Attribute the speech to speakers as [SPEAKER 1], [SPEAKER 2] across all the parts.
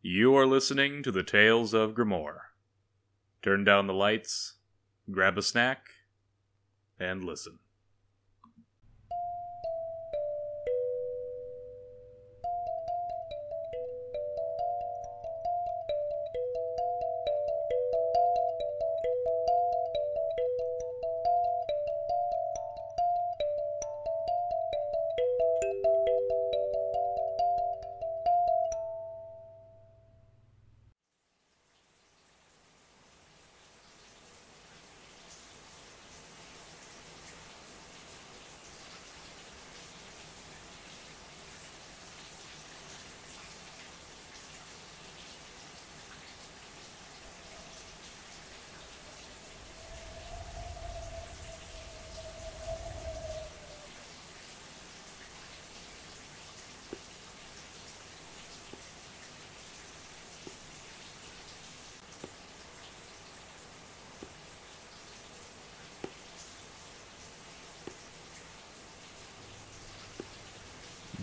[SPEAKER 1] You are listening to the Tales of Grimoire. Turn down the lights, grab a snack, and listen.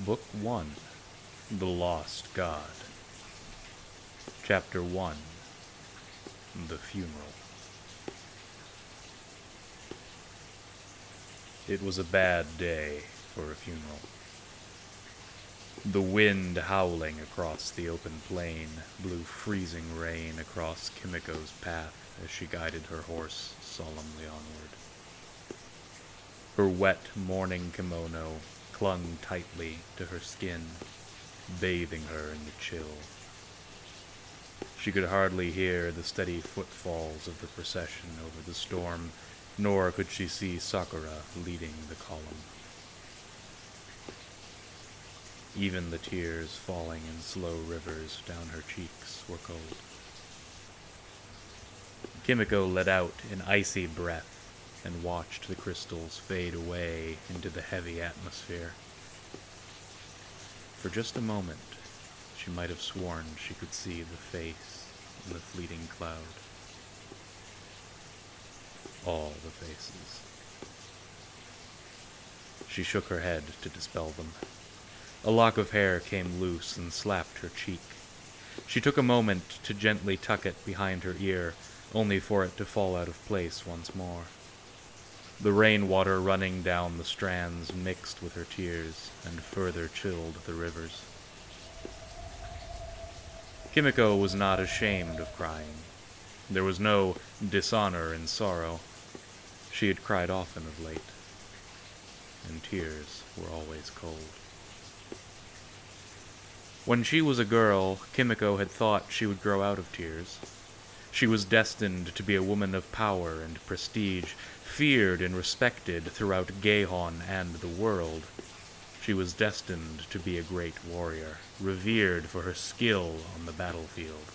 [SPEAKER 1] Book 1 The Lost God. Chapter 1 The Funeral. It was a bad day for a funeral. The wind howling across the open plain blew freezing rain across Kimiko's path as she guided her horse solemnly onward. Her wet morning kimono clung tightly to her skin, bathing her in the chill. She could hardly hear the steady footfalls of the procession over the storm, nor could she see Sakura leading the column. Even the tears falling in slow rivers down her cheeks were cold. Kimiko let out an icy breath and watched the crystals fade away into the heavy atmosphere. For just a moment, she might have sworn she could see the face in the fleeting cloud. All the faces. She shook her head to dispel them. A lock of hair came loose and slapped her cheek. She took a moment to gently tuck it behind her ear, only for it to fall out of place once more. The rainwater running down the strands mixed with her tears and further chilled the rivers. Kimiko was not ashamed of crying. There was no dishonor in sorrow. She had cried often of late, and tears were always cold. When she was a girl, Kimiko had thought she would grow out of tears. She was destined to be a woman of power and prestige, feared and respected throughout Geihon and the world. She was destined to be a great warrior, revered for her skill on the battlefield.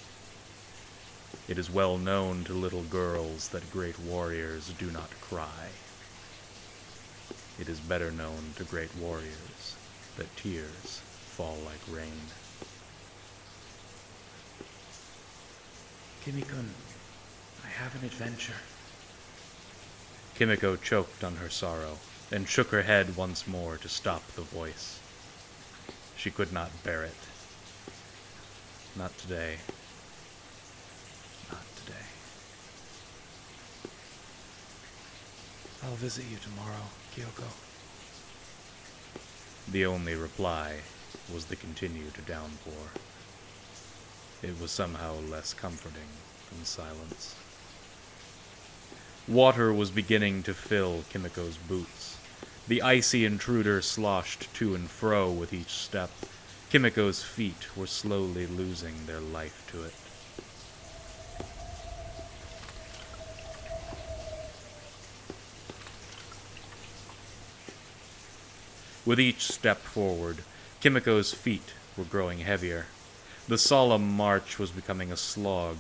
[SPEAKER 1] It is well known to little girls that great warriors do not cry. It is better known to great warriors that tears fall like rain.
[SPEAKER 2] Kimikun, I have an adventure.
[SPEAKER 1] Kimiko choked on her sorrow and shook her head once more to stop the voice. She could not bear it. Not today. Not today.
[SPEAKER 2] I'll visit you tomorrow, Kyoko.
[SPEAKER 1] The only reply was the continued downpour. It was somehow less comforting than silence. Water was beginning to fill Kimiko's boots. The icy intruder sloshed to and fro with each step. Kimiko's feet were slowly losing their life to it. With each step forward, Kimiko's feet were growing heavier. The solemn march was becoming a slog.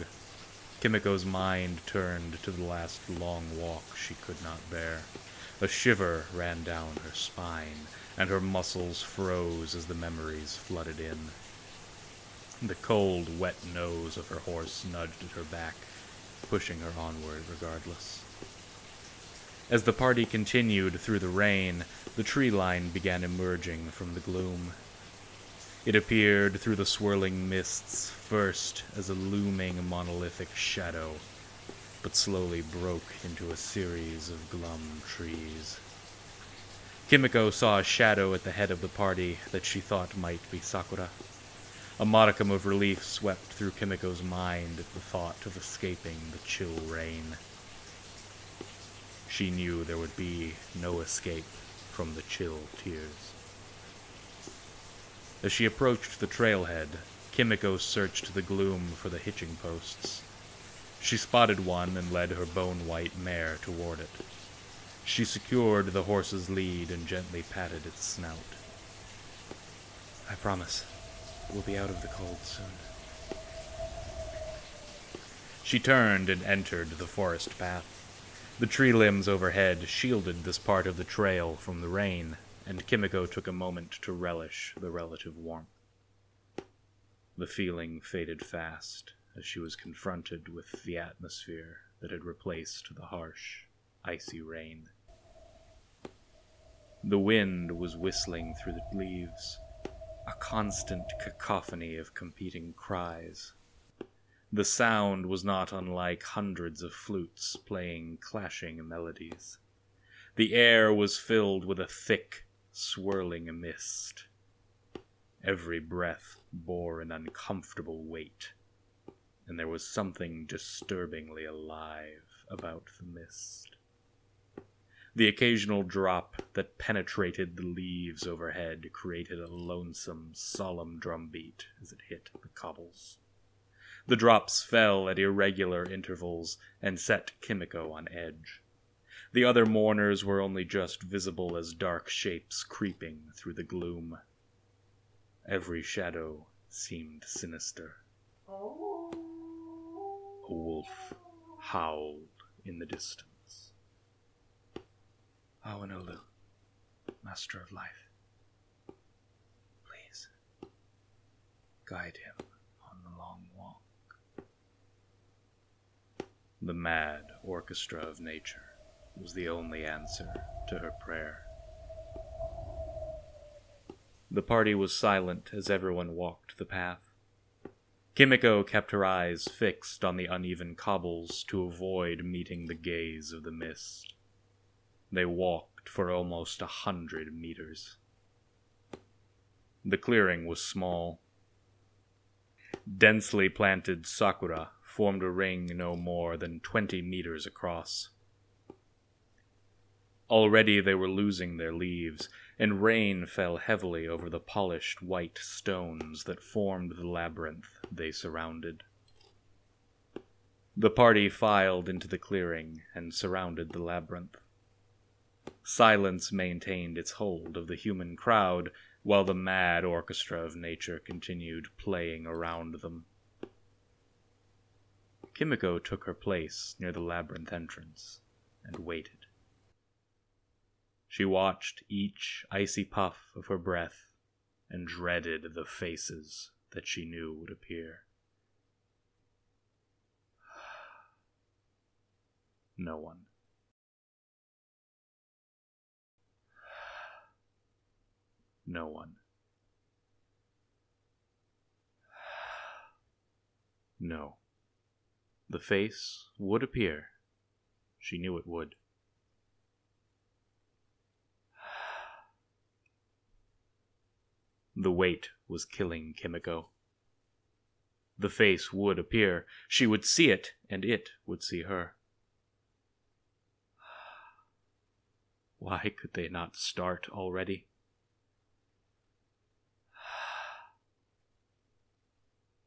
[SPEAKER 1] Kimiko's mind turned to the last long walk she could not bear. A shiver ran down her spine, and her muscles froze as the memories flooded in. The cold, wet nose of her horse nudged at her back, pushing her onward regardless. As the party continued through the rain, the tree line began emerging from the gloom. It appeared through the swirling mists, first as a looming monolithic shadow, but slowly broke into a series of glum trees. Kimiko saw a shadow at the head of the party that she thought might be Sakura. A modicum of relief swept through Kimiko's mind at the thought of escaping the chill rain. She knew there would be no escape from the chill tears. As she approached the trailhead, Kimiko searched the gloom for the hitching posts. She spotted one and led her bone white mare toward it. She secured the horse's lead and gently patted its snout. I promise, we'll be out of the cold soon. She turned and entered the forest path. The tree limbs overhead shielded this part of the trail from the rain, and Kimiko took a moment to relish the relative warmth. The feeling faded fast as she was confronted with the atmosphere that had replaced the harsh, icy rain. The wind was whistling through the leaves, a constant cacophony of competing cries. The sound was not unlike hundreds of flutes playing clashing melodies. The air was filled with a thick, swirling a mist. Every breath bore an uncomfortable weight, and there was something disturbingly alive about the mist. The occasional drop that penetrated the leaves overhead created a lonesome, solemn drumbeat as it hit the cobbles. The drops fell at irregular intervals and set Kimiko on edge. The other mourners were only just visible as dark shapes creeping through the gloom. Every shadow seemed sinister. A wolf howled in the distance.
[SPEAKER 2] Awanolu, Master of Life, please guide him on the long walk.
[SPEAKER 1] The mad orchestra of nature was the only answer to her prayer. The party was silent as everyone walked the path. Kimiko kept her eyes fixed on the uneven cobbles to avoid meeting the gaze of the mist. They walked for almost a hundred meters. The clearing was small. Densely planted sakura formed a ring no more than twenty meters across. Already they were losing their leaves, and rain fell heavily over the polished white stones that formed the labyrinth they surrounded. The party filed into the clearing and surrounded the labyrinth. Silence maintained its hold of the human crowd while the mad orchestra of nature continued playing around them. Kimiko took her place near the labyrinth entrance and waited. She watched each icy puff of her breath and dreaded the faces that she knew would appear. No one. No one. No. The face would appear. She knew it would. The weight was killing Kimiko. The face would appear. She would see it, and it would see her. Why could they not start already?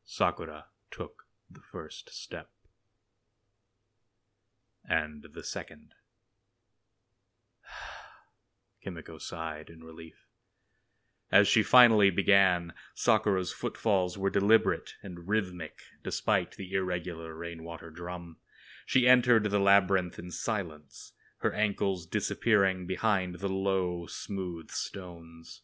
[SPEAKER 1] Sakura took the first step. And the second. Kimiko sighed in relief. As she finally began, Sakura's footfalls were deliberate and rhythmic despite the irregular rainwater drum. She entered the labyrinth in silence, her ankles disappearing behind the low, smooth stones.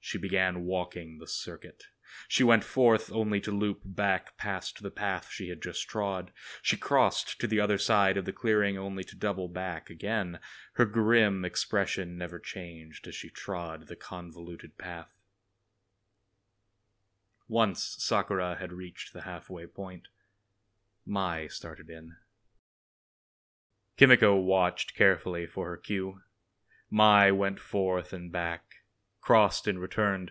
[SPEAKER 1] She began walking the circuit. She went forth only to loop back past the path she had just trod. She crossed to the other side of the clearing only to double back again. Her grim expression never changed as she trod the convoluted path. Once Sakura had reached the halfway point, Mai started in. Kimiko watched carefully for her cue. Mai went forth and back, crossed and returned.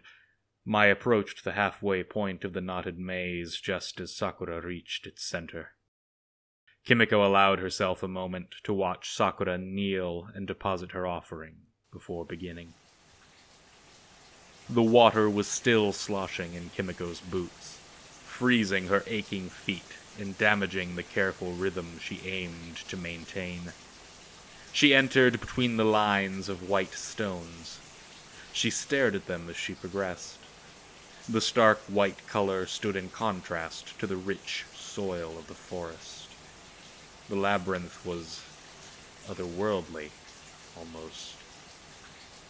[SPEAKER 1] Mai approached the halfway point of the knotted maze just as Sakura reached its center. Kimiko allowed herself a moment to watch Sakura kneel and deposit her offering before beginning. The water was still sloshing in Kimiko's boots, freezing her aching feet and damaging the careful rhythm she aimed to maintain. She entered between the lines of white stones. She stared at them as she progressed. The stark white color stood in contrast to the rich soil of the forest. The labyrinth was otherworldly, almost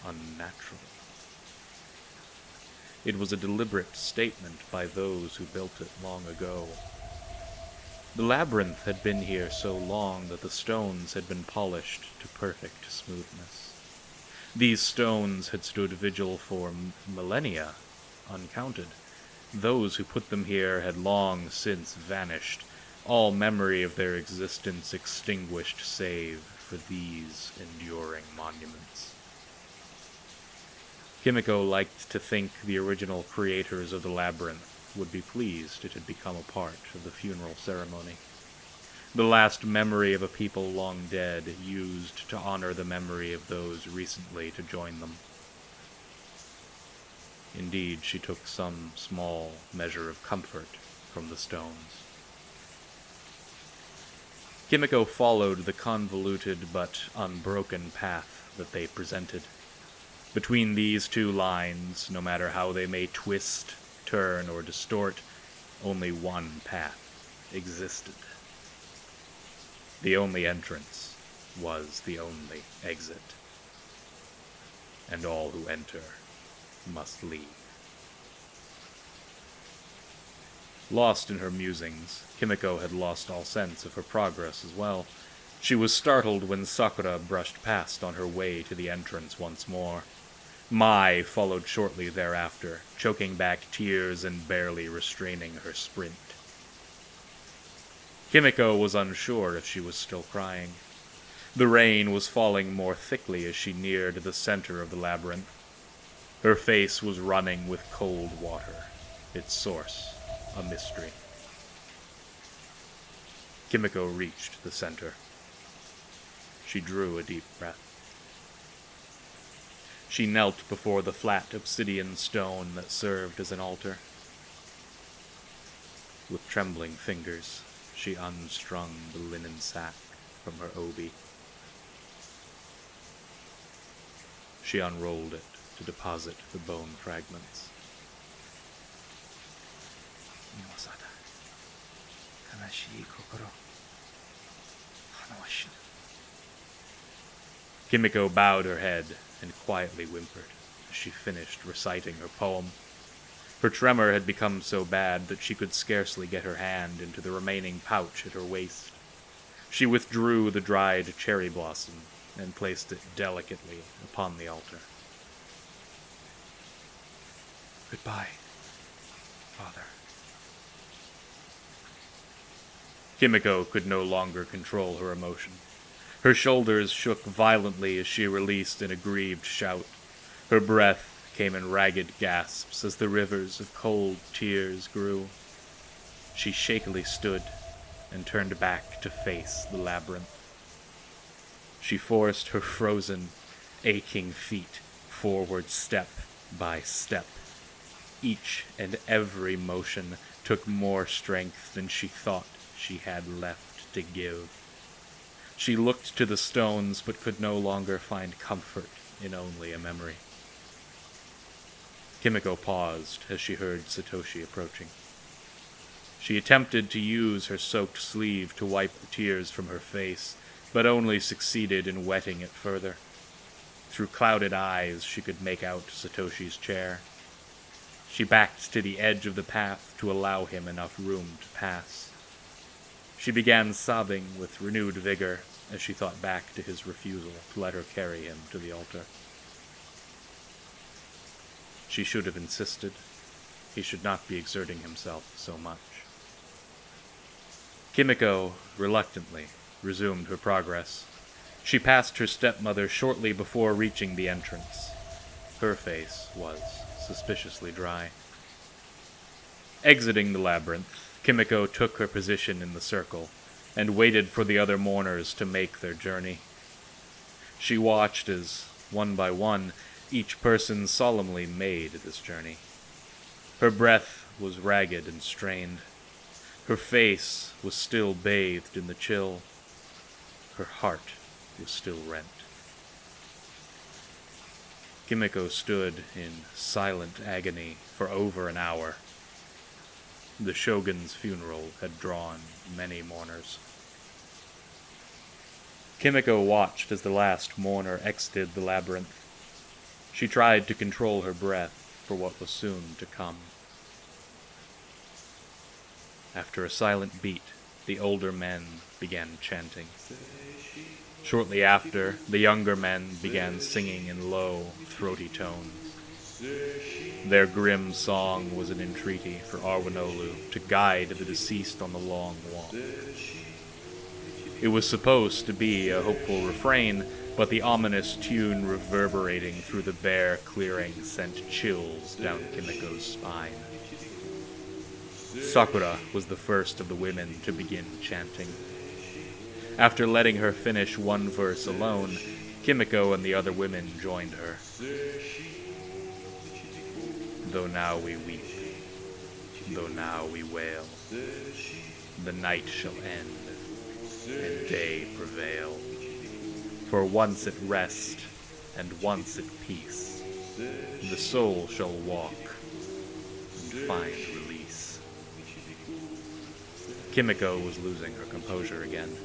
[SPEAKER 1] unnatural. It was a deliberate statement by those who built it long ago. The labyrinth had been here so long that the stones had been polished to perfect smoothness. These stones had stood vigil for millennia, uncounted. Those who put them here had long since vanished, all memory of their existence extinguished save for these enduring monuments. Kimiko liked to think the original creators of the labyrinth would be pleased it had become a part of the funeral ceremony. The last memory of a people long dead, used to honor the memory of those recently to join them. Indeed, she took some small measure of comfort from the stones. Kimiko followed the convoluted but unbroken path that they presented. Between these two lines, no matter how they may twist, turn, or distort, only one path existed. The only entrance was the only exit. And all who enter must leave. Lost in her musings, Kimiko had lost all sense of her progress as well. She was startled when Sakura brushed past on her way to the entrance once more. Mai followed shortly thereafter, choking back tears and barely restraining her sprint. Kimiko was unsure if she was still crying. The rain was falling more thickly as she neared the center of the labyrinth. Her face was running with cold water, its source a mystery. Kimiko reached the center. She drew a deep breath. She knelt before the flat obsidian stone that served as an altar. With trembling fingers, she unstrung the linen sack from her obi. She unrolled it to deposit the bone fragments. Kimiko bowed her head and quietly whimpered as she finished reciting her poem. Her tremor had become so bad that she could scarcely get her hand into the remaining pouch at her waist. She withdrew the dried cherry blossom and placed it delicately upon the altar.
[SPEAKER 2] Goodbye, Father.
[SPEAKER 1] Kimiko could no longer control her emotion. Her shoulders shook violently as she released an aggrieved shout. Her breath came in ragged gasps as the rivers of cold tears grew. She shakily stood and turned back to face the labyrinth. She forced her frozen, aching feet forward step by step. Each and every motion took more strength than she thought she had left to give. She looked to the stones but could no longer find comfort in only a memory. Kimiko paused as she heard Satoshi approaching. She attempted to use her soaked sleeve to wipe the tears from her face, but only succeeded in wetting it further. Through clouded eyes, she could make out Satoshi's chair. She backed to the edge of the path to allow him enough room to pass. She began sobbing with renewed vigor as she thought back to his refusal to let her carry him to the altar. She should have insisted. he should not be exerting himself so much. Kimiko, reluctantly, resumed her progress. She passed her stepmother shortly before reaching the entrance. Her face was suspiciously dry. Exiting the labyrinth, Kimiko took her position in the circle and waited for the other mourners to make their journey. She watched as, one by one, each person solemnly made this journey. Her breath was ragged and strained. Her face was still bathed in the chill. Her heart was still rent. Kimiko stood in silent agony for over an hour. The shogun's funeral had drawn many mourners. Kimiko watched as the last mourner exited the labyrinth. She tried to control her breath for what was soon to come. After a silent beat, the older men began chanting. Shortly after, the younger men began singing in low, throaty tones. Their grim song was an entreaty for Arwanolu to guide the deceased on the long walk. It was supposed to be a hopeful refrain, but the ominous tune reverberating through the bare clearing sent chills down Kimiko's spine. Sakura was the first of the women to begin chanting. After letting her finish one verse alone, Kimiko and the other women joined her. Though now we weep, though now we wail, the night shall end and day prevail. For once at rest and once at peace, the soul shall walk and find release. Kimiko was losing her composure again.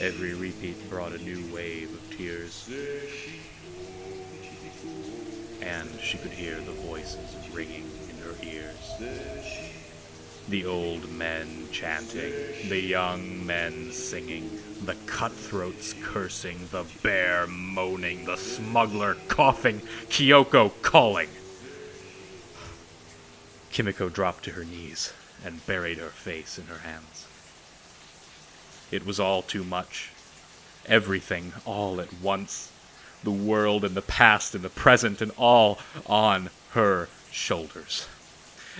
[SPEAKER 1] Every repeat brought a new wave of tears. And she could hear the voices ringing in her ears. The old men chanting, the young men singing, the cutthroats cursing, the bear moaning, the smuggler coughing, Kyoko calling. Kimiko dropped to her knees and buried her face in her hands. It was all too much. Everything, all at once. The world and the past and the present and all on her shoulders.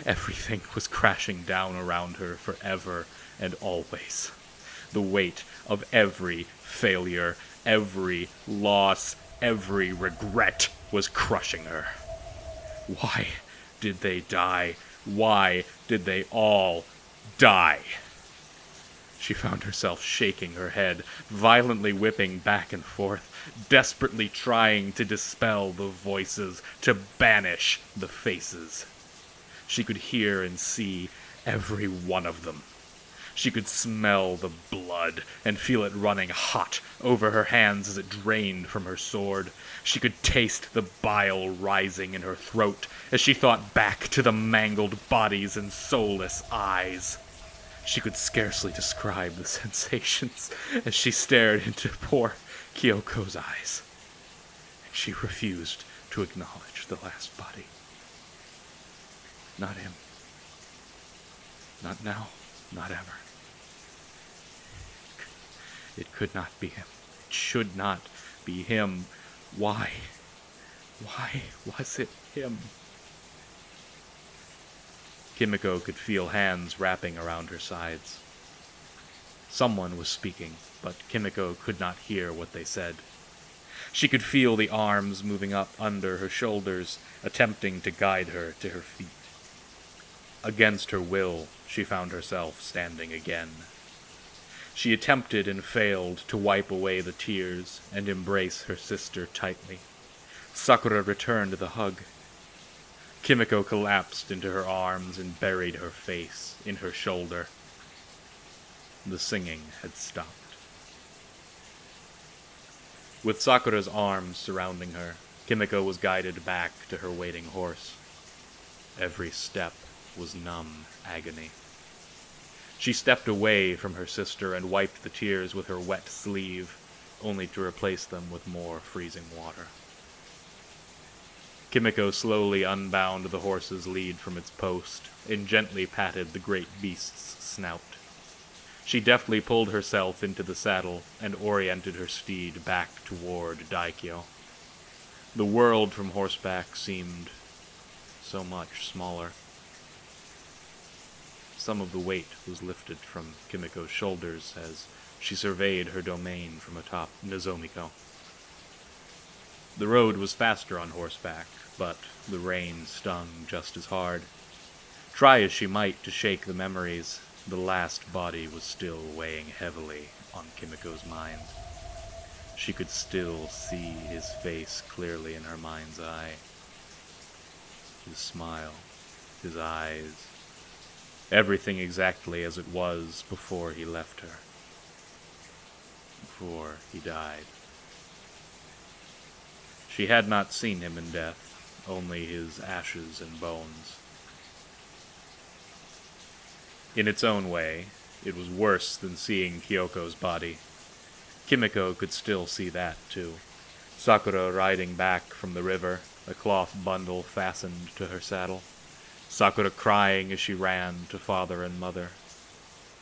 [SPEAKER 1] Everything was crashing down around her forever and always. The weight of every failure, every loss, every regret was crushing her. Why did they die? Why did they all die? She found herself shaking her head, violently whipping back and forth, desperately trying to dispel the voices, to banish the faces. She could hear and see every one of them. She could smell the blood and feel it running hot over her hands as it drained from her sword. She could taste the bile rising in her throat as she thought back to the mangled bodies and soulless eyes. She could scarcely describe the sensations as she stared into poor Kyoko's eyes. She refused to acknowledge the last body. Not him. Not now. Not ever. It could not be him. It should not be him. Why? Why was it him? Kimiko could feel hands wrapping around her sides. Someone was speaking, but Kimiko could not hear what they said. She could feel the arms moving up under her shoulders, attempting to guide her to her feet. Against her will, she found herself standing again. She attempted and failed to wipe away the tears and embrace her sister tightly. Sakura returned the hug. Kimiko collapsed into her arms and buried her face in her shoulder. The singing had stopped. With Sakura's arms surrounding her, Kimiko was guided back to her waiting horse. Every step was numb agony. She stepped away from her sister and wiped the tears with her wet sleeve, only to replace them with more freezing water. Kimiko slowly unbound the horse's lead from its post and gently patted the great beast's snout. She deftly pulled herself into the saddle and oriented her steed back toward Daikyo. The world from horseback seemed so much smaller. Some of the weight was lifted from Kimiko's shoulders as she surveyed her domain from atop Nozomiko. The road was faster on horseback, but the rain stung just as hard. Try as she might to shake the memories, the last body was still weighing heavily on Kimiko's mind. She could still see his face clearly in her mind's eye. His smile, his eyes, everything exactly as it was before he left her, before he died. She had not seen him in death, only his ashes and bones. In its own way, it was worse than seeing Kyoko's body. Kimiko could still see that, too. Sakura riding back from the river, a cloth bundle fastened to her saddle. Sakura crying as she ran to father and mother.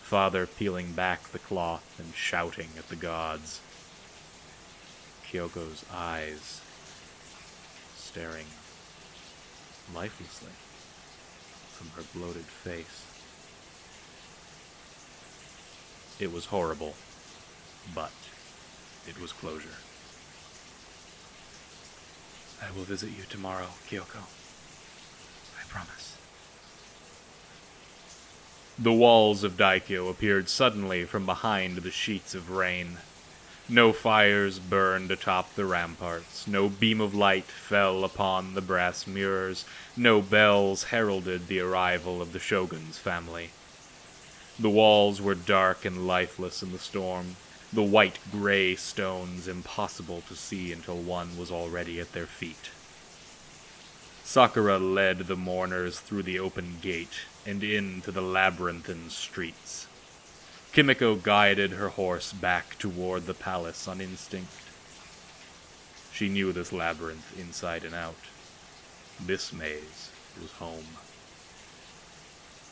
[SPEAKER 1] Father peeling back the cloth and shouting at the gods. Kyoko's eyes staring lifelessly from her bloated face. It was horrible, but it was closure.
[SPEAKER 2] I will visit you tomorrow, Kyoko. I promise.
[SPEAKER 1] The walls of Daikyo appeared suddenly from behind the sheets of rain. No fires burned atop the ramparts, no beam of light fell upon the brass mirrors, no bells heralded the arrival of the shogun's family. The walls were dark and lifeless in the storm, the white gray stones impossible to see until one was already at their feet. Sakura led the mourners through the open gate and into the labyrinthine streets. Kimiko guided her horse back toward the palace on instinct. She knew this labyrinth inside and out. This maze was home.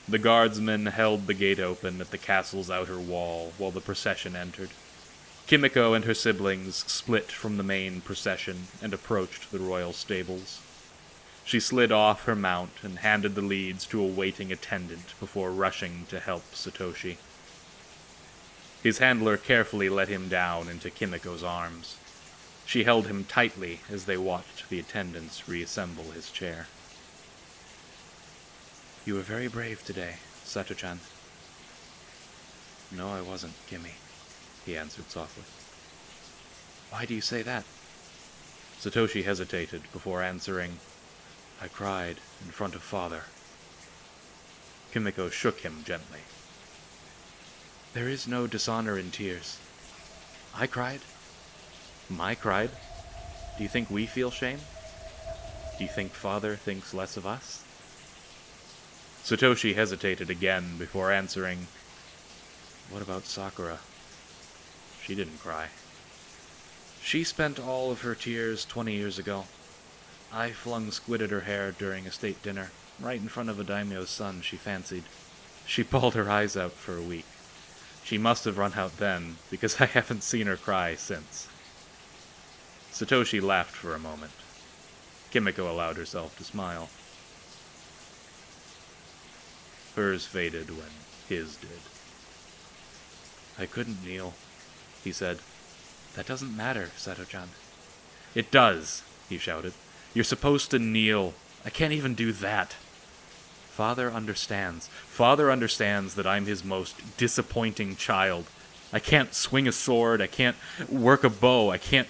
[SPEAKER 1] The guardsmen held the gate open at the castle's outer wall while the procession entered. Kimiko and her siblings split from the main procession and approached the royal stables. She slid off her mount and handed the leads to a waiting attendant before rushing to help Satoshi. His handler carefully let him down into Kimiko's arms. She held him tightly as they watched the attendants reassemble his chair.
[SPEAKER 2] You were very brave today, Sato-chan.
[SPEAKER 1] No, I wasn't, Kimmy, he answered softly.
[SPEAKER 2] Why do you say that?
[SPEAKER 1] Satoshi hesitated before answering, I cried in front of father. Kimiko shook him gently.
[SPEAKER 2] There is no dishonor in tears. I cried.
[SPEAKER 1] Mai cried? Do you think we feel shame? Do you think father thinks less of us? Satoshi hesitated again before answering, What about Sakura? She didn't cry.
[SPEAKER 2] She spent all of her tears 20 years ago. I flung squid at her hair during a state dinner, right in front of a daimyo's son she fancied. She bawled her eyes out for a week. She must have run out then, because I haven't seen her cry since.
[SPEAKER 1] Satoshi laughed for a moment. Kimiko allowed herself to smile. Hers faded when his did.
[SPEAKER 2] I couldn't kneel, he said. That doesn't matter, Sato-chan.
[SPEAKER 1] It does, he shouted. You're supposed to kneel. I can't even do that. Father understands. Father understands that I'm his most disappointing child. I can't swing a sword, I can't work a bow, I can't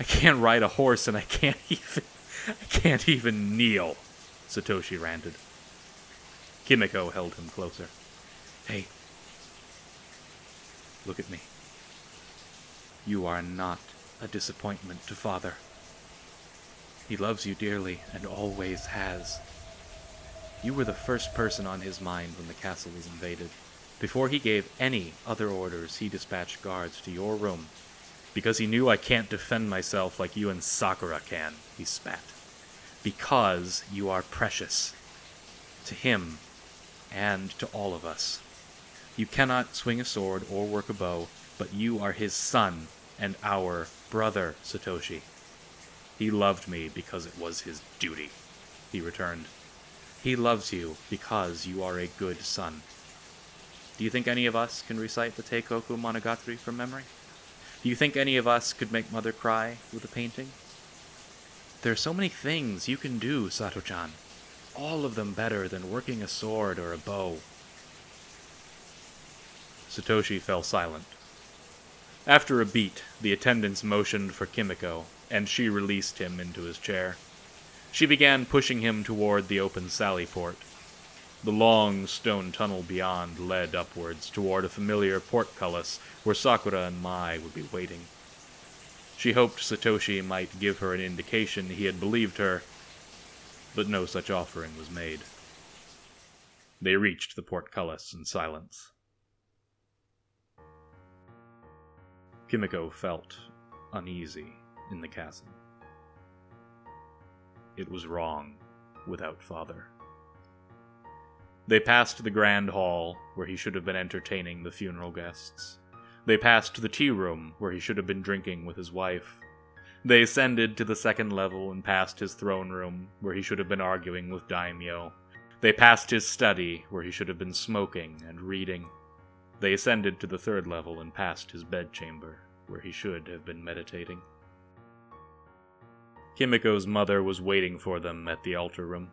[SPEAKER 1] I can't ride a horse, and I can't even I can't even kneel. Satoshi ranted. Kimiko held him closer.
[SPEAKER 2] Hey, look at me. You are not a disappointment to father. He loves you dearly and always has. You were the first person on his mind when the castle was invaded. Before he gave any other orders, he dispatched guards to your room. Because he knew I can't defend myself like you and Sakura can, he spat. because you are precious to him and to all of us. You cannot swing a sword or work a bow, but you are his son and our brother, Satoshi. He loved me because it was his duty, he returned. He loves you because you are a good son. Do you think any of us can recite the Teikoku Monogatari from memory? Do you think any of us could make Mother cry with a painting? There are so many things you can do, Sato-chan. All of them better than working a sword or a bow. Satoshi fell silent. After a beat, the attendants motioned for Kimiko, and she released him into his chair. She began pushing him toward the open sally port. The long stone tunnel beyond led upwards toward a familiar portcullis where Sakura and Mai would be waiting. She hoped Satoshi might give her an indication he had believed her, but no such offering was made. They reached the portcullis in silence. Kimiko felt uneasy in the castle. It was wrong without father. They passed the grand hall, where he should have been entertaining the funeral guests. They passed the tea room, where he should have been drinking with his wife. They ascended to the second level and passed his throne room, where he should have been arguing with Daimyo. They passed his study, where he should have been smoking and reading. They ascended to the third level and passed his bedchamber, where he should have been meditating. Kimiko's mother was waiting for them at the altar room.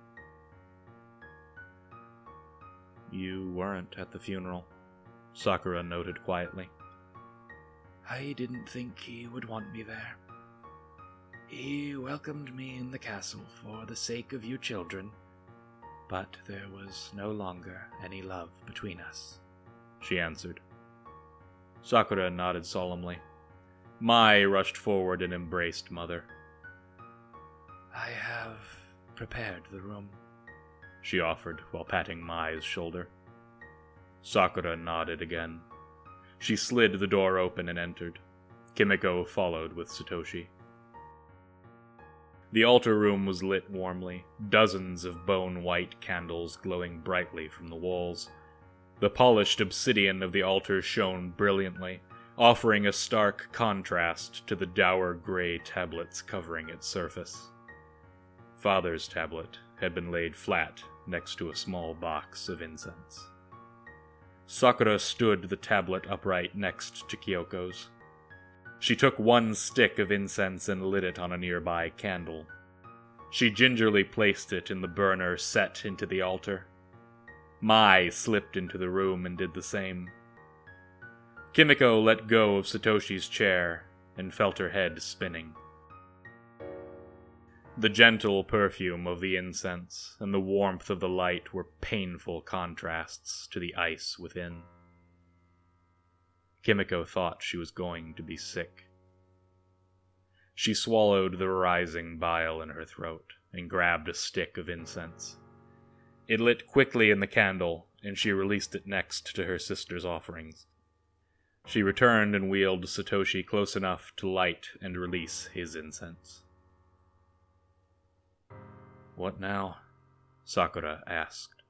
[SPEAKER 2] You weren't at the funeral, Sakura noted quietly.
[SPEAKER 3] I didn't think he would want me there. He welcomed me in the castle for the sake of you children, but there was no longer any love between us,
[SPEAKER 2] she answered. Sakura nodded solemnly. Mai rushed forward and embraced Mother.
[SPEAKER 3] I have prepared the room,
[SPEAKER 2] she offered while patting Mai's shoulder. Sakura nodded again. She slid the door open and entered. Kimiko followed with Satoshi. The altar room was lit warmly, dozens of bone white candles glowing brightly from the walls. The polished obsidian of the altar shone brilliantly, offering a stark contrast to the dour gray tablets covering its surface. Father's tablet had been laid flat next to a small box of incense. Sakura stood the tablet upright next to Kyoko's. She took one stick of incense and lit it on a nearby candle. She gingerly placed it in the burner set into the altar. Mai slipped into the room and did the same. Kimiko let go of Satoshi's chair and felt her head spinning. The gentle perfume of the incense and the warmth of the light were painful contrasts to the ice within. Kimiko thought she was going to be sick. She swallowed the rising bile in her throat and grabbed a stick of incense. It lit quickly in the candle, and she released it next to her sister's offerings. She returned and wheeled Satoshi close enough to light and release his incense. What now? Sakura asked.